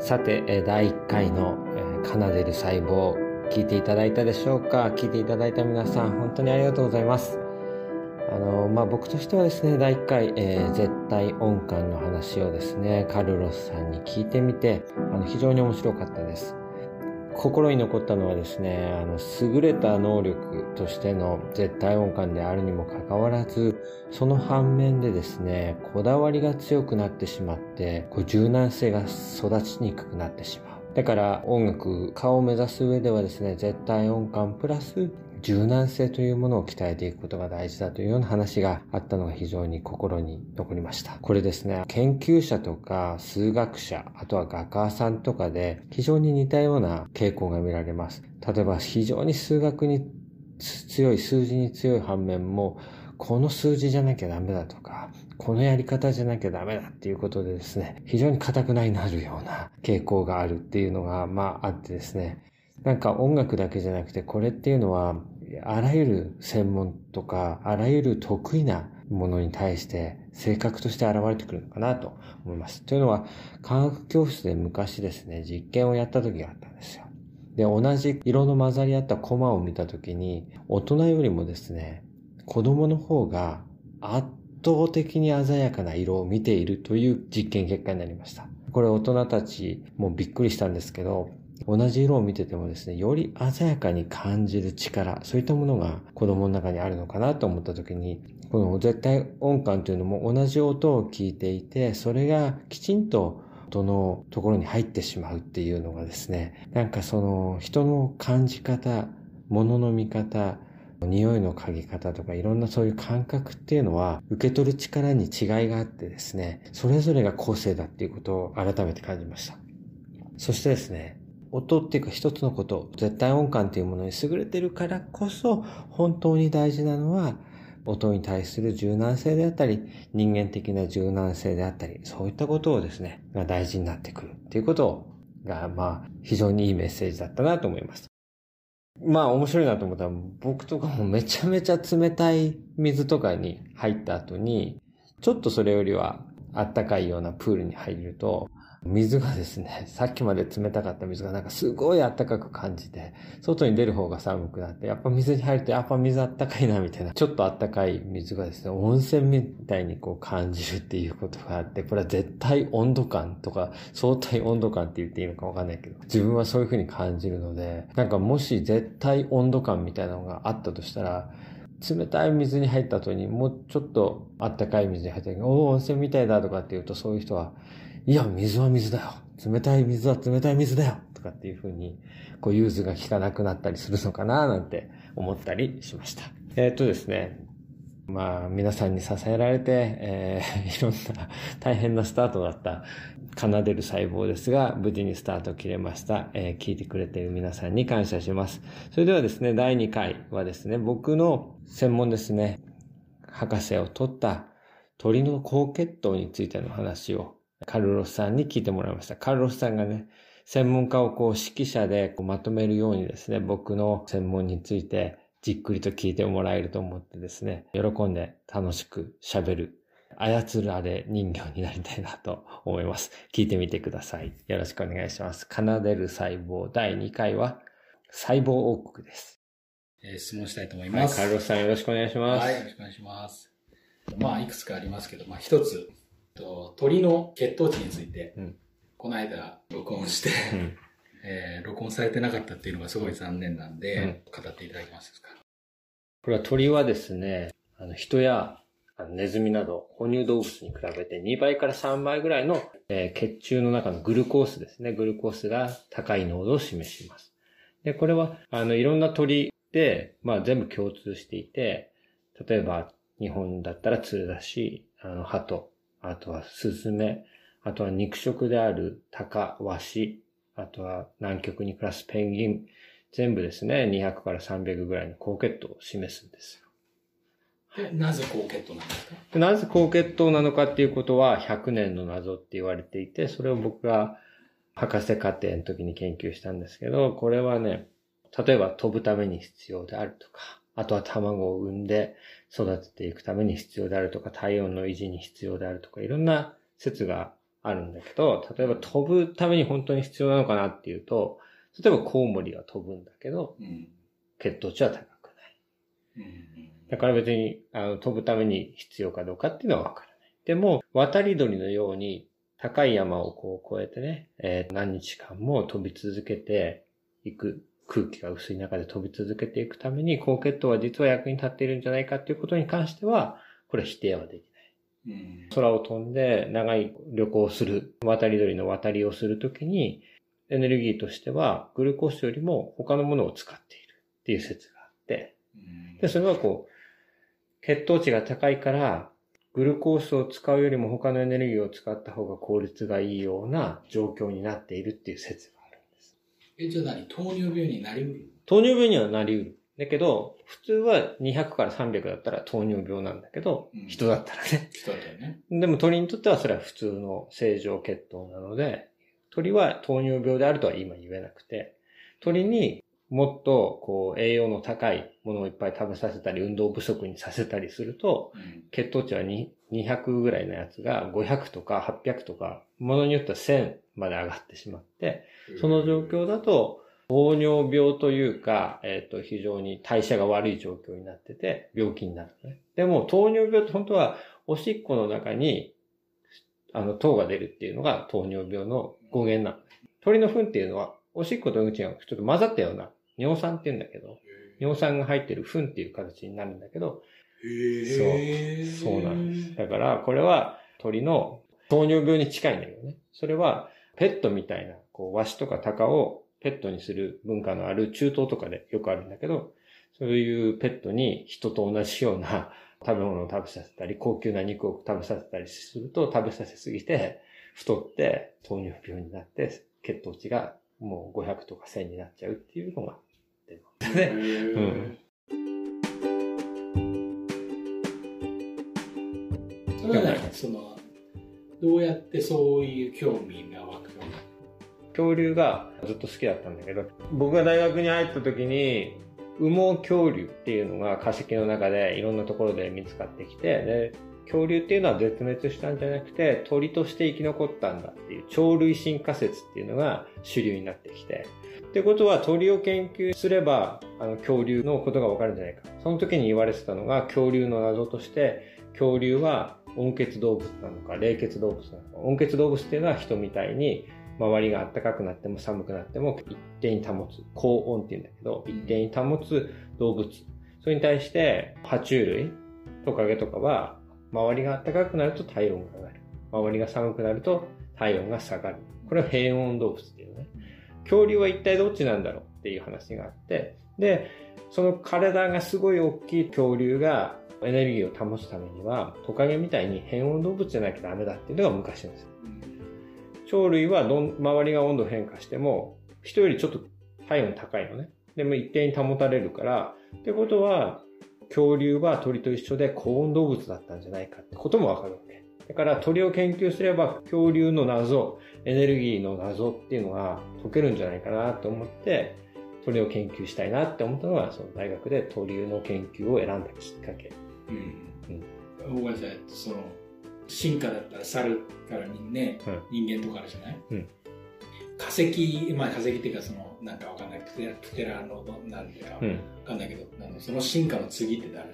さて、第1回の奏でる細胞、聞いていただいたでしょうか？聞いていただいた皆さん、本当にありがとうございます。あの、まあ、僕としてはですね、第1回、えー、絶対音感の話をですね、カルロスさんに聞いてみて、あの、非常に面白かったです。心に残ったのはですね、あの、優れた能力としての絶対音感であるにもかかわらず、その反面でですね、こだわりが強くなってしまって、こう柔軟性が育ちにくくなってしまう。だから音楽、顔を目指す上ではですね、絶対音感プラス柔軟性というものを鍛えていくことが大事だというような話があったのが非常に心に残りました。これですね、研究者とか数学者、あとは画家さんとかで非常に似たような傾向が見られます。例えば非常に数学に強い、数字に強い反面も、この数字じゃなきゃダメだとか、このやり方じゃなきゃダメだっていうことでですね、非常に硬くなになるような傾向があるっていうのが、まああってですね、なんか音楽だけじゃなくて、これっていうのは、あらゆる専門とか、あらゆる得意なものに対して性格として現れてくるのかなと思います。というのは、科学教室で昔ですね、実験をやった時があったんですよ。で、同じ色の混ざり合ったコマを見た時に、大人よりもですね、子供の方が圧倒的に鮮やかな色を見ているという実験結果になりました。これ大人たちもびっくりしたんですけど、同じ色を見ててもですね、より鮮やかに感じる力、そういったものが子供の中にあるのかなと思った時に、この絶対音感というのも同じ音を聞いていて、それがきちんと音のところに入ってしまうっていうのがですね、なんかその人の感じ方、物の見方、匂いの嗅ぎ方とかいろんなそういう感覚っていうのは受け取る力に違いがあってですね、それぞれが個性だっていうことを改めて感じました。そしてですね、音っていうか一つのこと、絶対音感っていうものに優れてるからこそ、本当に大事なのは、音に対する柔軟性であったり、人間的な柔軟性であったり、そういったことをですね、が大事になってくるっていうことが、まあ、非常にいいメッセージだったなと思います。まあ面白いなと思ったら、僕とかもめちゃめちゃ冷たい水とかに入った後に、ちょっとそれよりはあったかいようなプールに入ると、水がですね、さっきまで冷たかった水がなんかすごい暖かく感じて、外に出る方が寒くなって、やっぱ水に入るとやっぱ水暖かいなみたいな、ちょっと暖かい水がですね、温泉みたいにこう感じるっていうことがあって、これは絶対温度感とか、相対温度感って言っていいのかわかんないけど、自分はそういう風に感じるので、なんかもし絶対温度感みたいなのがあったとしたら、冷たい水に入った後にもうちょっと暖かい水に入った時に、おお、温泉みたいだとかって言うとそういう人は、いや、水は水だよ。冷たい水は冷たい水だよ。とかっていうふうに、こう、融通が効かなくなったりするのかな、なんて思ったりしました。えー、っとですね。まあ、皆さんに支えられて、えー、いろんな大変なスタートだった奏でる細胞ですが、無事にスタート切れました。えー、聞いてくれている皆さんに感謝します。それではですね、第2回はですね、僕の専門ですね、博士を取った鳥の高血糖についての話をカルロスさんに聞いてもらいました。カルロスさんがね、専門家をこう指揮者でこうまとめるようにですね、僕の専門についてじっくりと聞いてもらえると思ってですね、喜んで楽しく喋る、操られ人形になりたいなと思います。聞いてみてください。よろしくお願いします。奏でる細胞第2回は細胞王国です。えー、質問したいと思います。はい、カルロスさんよろしくお願いします。はい、よろしくお願いします。まあ、いくつかありますけど、まあ、一つと鳥の血糖値について、うん、この間録音して、うん、えー、録音されてなかったっていうのがすごい残念なんで、うん、語っていただけますか？これは鳥はですね、あの人やネズミなど哺乳動物に比べて2倍から3倍ぐらいの、えー、血中の中のグルコースですね。グルコースが高い濃度を示します。で、これは、あの、いろんな鳥で、まあ全部共通していて、例えば日本だったらツルだし、あの、鳩、あとはスズメ、あとは肉食であるタカ、ワシ、あとは南極に暮らすペンギン、全部ですね、200から300ぐらいの高血糖を示すんですよ。なぜ高血糖なんですか？なぜ高血糖なのかっていうことは100年の謎って言われていて、それを僕が博士課程の時に研究したんですけど、これはね、例えば飛ぶために必要であるとか、あとは卵を産んで育てていくために必要であるとか、体温の維持に必要であるとか、いろんな説があるんだけど、例えば飛ぶために本当に必要なのかなっていうと、例えばコウモリが飛ぶんだけど、うん、血糖値は高くない。うん、だから別にあの飛ぶために必要かどうかっていうのはわからない。でも、渡り鳥のように高い山をこう越えてね、えー、何日間も飛び続けていく空気が薄い中で飛び続けていくために高血糖は実は役に立っているんじゃないかっていうことに関しては、これは否定はできない。うん、空を飛んで長い旅行をする、渡り鳥の渡りをするときに、エネルギーとしてはグルコースよりも他のものを使っているっていう説があって、で、それはこう、血糖値が高いから、グルコースを使うよりも他のエネルギーを使った方が効率がいいような状況になっているっていう説が。え、じゃあ何？糖尿病になりうる？糖尿病にはなりうる。だけど、普通は200から300だったら糖尿病なんだけど、うん、人だったらね。人だったらね。でも鳥にとってはそれは普通の正常血糖なので、鳥は糖尿病であるとは今言えなくて、鳥にもっとこう栄養の高いものをいっぱい食べさせたり運動不足にさせたりすると、うん、血糖値は200ぐらいのやつが500とか800とか、ものによっては1000まで上がってしまって、その状況だと糖尿病というか、えっ、ー、と、非常に代謝が悪い状況になってて、病気になるね。でも、糖尿病って本当は、おしっこの中に、あの、糖が出るっていうのが糖尿病の語源なの。鳥の糞っていうのは、おしっことうんちがちょっと混ざったような尿酸って言うんだけど、尿酸が入ってる糞っていう形になるんだけど、そう、そうなんです。だから、これは鳥の糖尿病に近いんだけどね。それは、ペットみたいな、こう、ワシとかタカをペットにする文化のある中東とかでよくあるんだけど、そういうペットに人と同じような 食べ物を食べさせたり、高級な肉を食べさせたりすると食べさせすぎて、太って糖尿病になって血糖値がもう500とか1000になっちゃうっていうのがね。うん。それはね、その、どうやってそういう興味が恐竜がずっと好きだったんだけど、僕が大学に入った時に、羽毛恐竜っていうのが化石の中でいろんなところで見つかってきて、で恐竜っていうのは絶滅したんじゃなくて鳥として生き残ったんだっていう鳥類進化説っていうのが主流になってきてってことは鳥を研究すればあの恐竜のことがわかるんじゃないか。その時に言われてたのが恐竜の謎として恐竜は温血動物なのか冷血動物なのか。温血動物っていうのは人みたいに周りが暖かくなっても寒くなっても一定に保つ。高温って言うんだけど、一定に保つ動物。それに対して爬虫類、トカゲとかは周りが暖かくなると体温が上がる。周りが寒くなると体温が下がる。これは平温動物っていうね。恐竜は一体どっちなんだろうっていう話があって、で、その体がすごい大きい恐竜がエネルギーを保つためには、トカゲみたいに変温動物じゃなきゃダメだっていうのが昔なんですよ。鳥類はどん周りが温度変化しても、人よりちょっと体温高いのね。でも一定に保たれるから、ってことは、恐竜は鳥と一緒で高温動物だったんじゃないかってこともわかるわけ。だから鳥を研究すれば恐竜の謎、エネルギーの謎っていうのが解けるんじゃないかなと思って、鳥を研究したいなって思ったのが、その大学で鳥の研究を選んだきっかけ。うん。うん。ごめんなさい。その、進化だったら猿から人ね、うん、人間とかあるじゃない、うん、化石、まあ化石っていうかその、なんかわかんない、プテラプテラノなんていうかわかんないけど、うん、その進化の次って誰？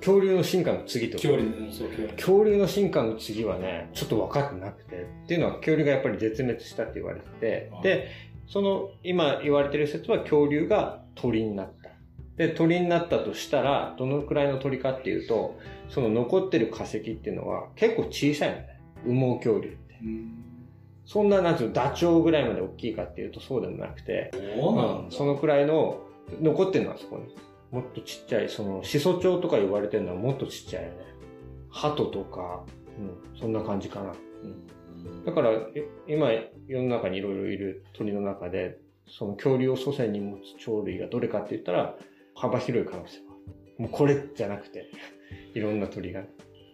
恐竜の進化の次と。恐竜のそう恐竜。恐竜の進化の次はね、ちょっと分かってなくて。っていうのは恐竜がやっぱり絶滅したって言われてて、で、その今言われてる説は恐竜が鳥になった。で、鳥になったとしたら、どのくらいの鳥かっていうと、その残ってる化石っていうのは結構小さいのね。羽毛恐竜って。そんな、なんていうの、ダチョウぐらいまで大きいかっていうとそうでもなくて、うん、そのくらいの、残ってるのはそこに。もっとちっちゃい、その、シソチョウとか言われてるのはもっとちっちゃいよね。鳩とか、うん、そんな感じかな。うん、だから、今、世の中にいろいろいる鳥の中で、その恐竜を祖先に持つ鳥類がどれかって言ったら、幅広い可能性はもうこれじゃなくて、いろんな鳥が。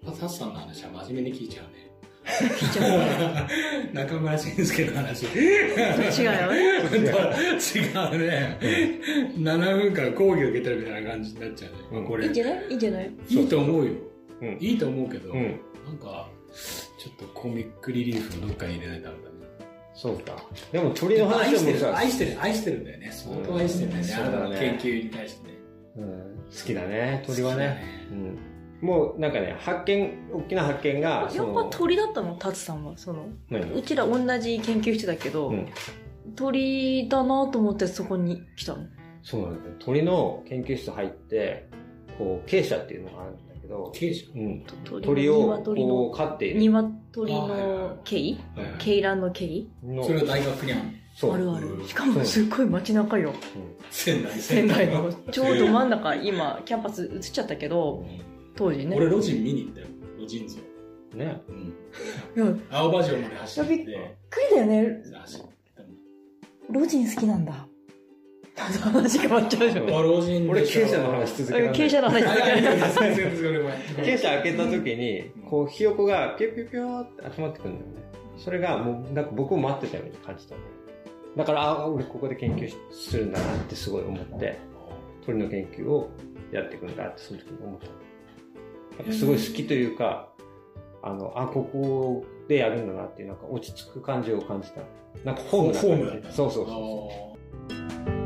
タッさんの話は真面目に聞いちゃうね。聞いちゃう 中村慎介の話。違うよね。違うね。7分間講義受けてるみたいな感じになっちゃうね。これ。いいんじゃない？いいんじゃない？いいと思うよ。いいと思うけど、なんか、ちょっとコミックリリーフのどっかに入れないとダメだね。そうか。でも鳥の話愛してる、もさ、愛してる、愛してるんだよね。相当愛してるんだよね。研究に対してね。うん、好きだね、鳥はね。うん。もうなんかね、発見、大きな発見が、やっぱ鳥だったのタツさんは？その何？うちら同じ研究してたけど、うん鳥だなと思ってそこに来たの？そうなんだよ。鳥の研究室入って、こう、鶏舎っていうのがあるんだけど、うん、鳥鳥を鶏こうの飼って。いる鶏あはいはいはい。の毛衣鶏卵の毛衣の。それは大学にあるの？そう。あるあうん。るしかもすっごい街中よ。仙台、仙台の。ちょうど真ん中今キャンパス移っちゃったけど当時ね。俺、ロジン見に行ったよ。ロジン像。うんね。うん。青葉城まで走ってびっくりだよね。走ってロジン好きなんだ話変わっちゃうじゃんあ、老人俺、でしょ鶏舎の話続けた傾斜の話あいやいやいや全然それも鶏舎開けた時に、こう、ひよこがピュピュピューって集まってくるんだよね。それがもう、なんか僕を待ってたように感じたんだよ。だから、あ、俺ここで研究するんだなってすごい思って、鳥の研究をやっていくんだってその時に思った。なんかすごい好きというか、あの、あ、ここでやるんだなっていう、なんか落ち着く感じを感じた。なんかホームなホームだった。そうそうそう。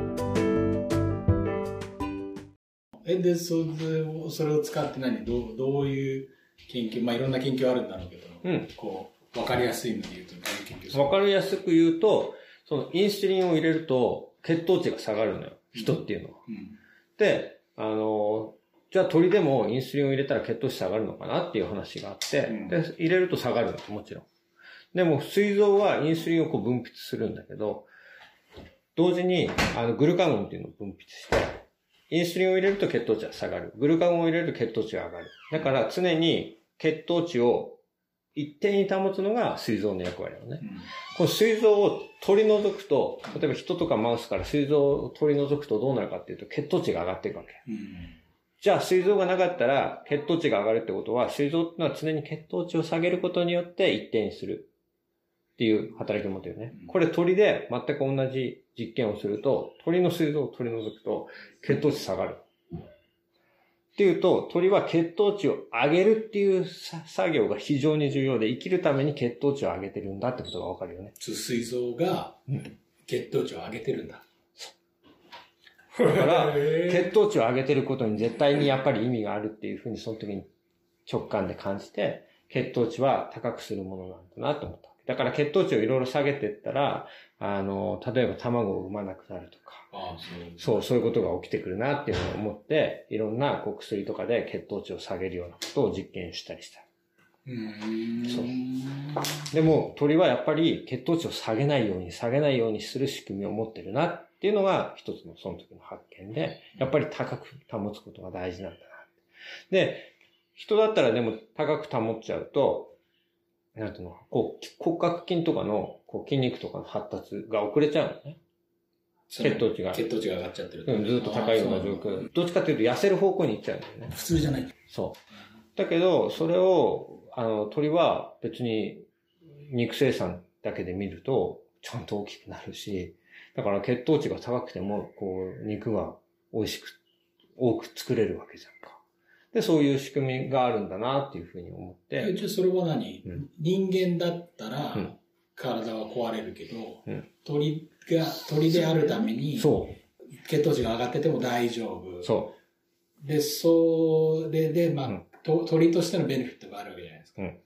え、で、それを、それを使って何？どう、どういう研究、まあ、いろんな研究あるんだろうけど、うん。こう、わかりやすいので言うと、どういう研究わかりやすく言うと、そのインスリンを入れると血糖値が下がるのよ。人っていうのは。うん。で、あの、じゃあ鳥でもインスリンを入れたら血糖値下がるのかなっていう話があって、うんで、入れると下がるのもちろん。でも、膵臓はインスリンをこう分泌するんだけど、同時に、あの、グルカゴンっていうのを分泌して、インスリンを入れると血糖値が下がる。グルカゴンを入れると血糖値が上がる。だから常に血糖値を一定に保つのが膵臓の役割なのね。この膵臓を取り除くと、例えば人とかマウスから膵臓を取り除くとどうなるかっていうと血糖値が上がっていくわけ。うん。じゃあ、膵臓がなかったら、血糖値が上がるってことは、膵臓ってのは常に血糖値を下げることによって一定にする。っていう働きを持ってるねうん。これ鳥で全く同じ実験をすると、鳥の膵臓を取り除くと、血糖値下がる。っていうと、鳥は血糖値を上げるっていうさ作業が非常に重要で、生きるために血糖値を上げてるんだってことがわかるよね。膵臓が血糖値を上げてるんだ。だから、血糖値を上げてることに絶対にやっぱり意味があるっていうふうにその時に直感で感じて、血糖値は高くするものなんだなと思った。だから血糖値をいろいろ下げていったら、あの、例えば卵を産まなくなるとか、ああ、そう。そう、そういうことが起きてくるなっていうのを思って、いろんなこう薬とかで血糖値を下げるようなことを実験したりした。う。そうでも鳥はやっぱり血糖値を下げないように下げないようにする仕組みを持ってるなっていうのが一つのその時の発見で、やっぱり高く保つことが大事なんだな。で、人だったらでも高く保っちゃうと、なんていうの、こう、骨格筋とかのこう筋肉とかの発達が遅れちゃうのね。血糖値が血糖値が上がっちゃってる。うん、ずっと高いような状況。どっちかっていうと痩せる方向に行っちゃうんだよね。普通じゃない。そう。だけど、それを、あの、鳥は別に肉生産だけで見ると、ちゃんと大きくなるし、だから血糖値が高くても、こう、肉が美味しく、多く作れるわけじゃんか。で、そういう仕組みがあるんだなっていうふうに思って、えじゃあそれは何、うん。人間だったらうん。体は壊れるけど、うん。鳥が、鳥であるためにそ血糖値が上がってても大丈夫。う、そで、それで、まあ、うん。と鳥としてのベネフィットがあるわけじゃないですか。うん。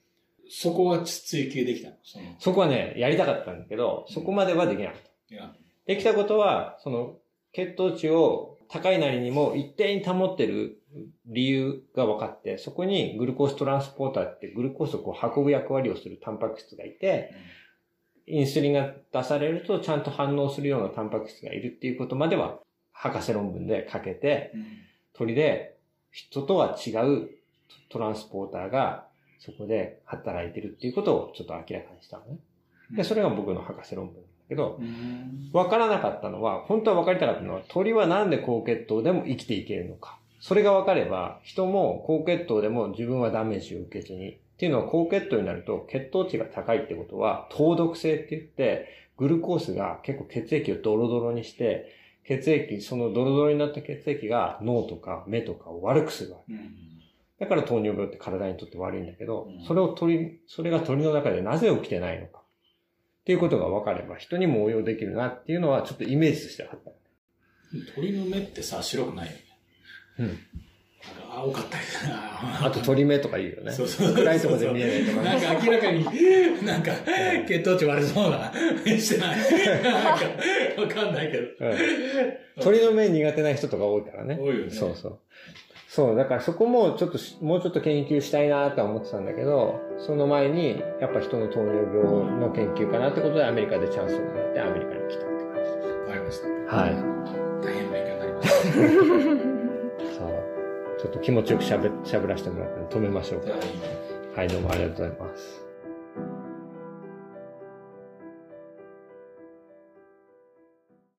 そこは追求できたの？その。う。そこはね、やりたかったんだけど、そこまではできなかった。できたことは、その、血糖値を高いなりにも一定に保ってる理由が分かって、そこにグルコーストランスポーターってグルコースをこう運ぶ役割をするタンパク質がいて、インスリンが出されるとちゃんと反応するようなタンパク質がいるっていうことまでは博士論文で書けて、うん鳥で人とは違うトランスポーターがそこで働いてるっていうことをちょっと明らかにしたのね。で、それが僕の博士論文だけど、うんわからなかったのは、本当は分かりたかったのは、鳥はなんで高血糖でも生きていけるのか。それが分かれば、人も高血糖でも自分はダメージを受けずに。っていうのは高血糖になると血糖値が高いってことは、糖毒性って言って、グルコースが結構血液をドロドロにして、血液、そのドロドロになった血液が脳とか目とかを悪くするわけ。うんだから糖尿病って体にとって悪いんだけど、うんそれを鳥、それが鳥の中でなぜ起きてないのか。っていうことが分かれば人にも応用できるなっていうのはちょっとイメージとしてあった。鳥の目ってさ、白くないよね。うん。青かったりな。あと鳥目とか言うよね。そうそう暗いところで見えないとかね。なんか明らかに、なんか、血糖値悪そうな目してない。なんか、わかんないけど。うん鳥の目苦手な人とか多いからね。多いよね。そうそう。そう、だからそこもちょっとし、もうちょっと研究したいなとは思ってたんだけど、その前に、やっぱ人の糖尿病の研究かなってことでアメリカでチャンスをもらってアメリカに来たって感じです。わかりました。は大変勉強になりました。ちょっと気持ちよくしゃべ、しゃべらせてもらって止めましょうか。はい、どうもありがとうございます。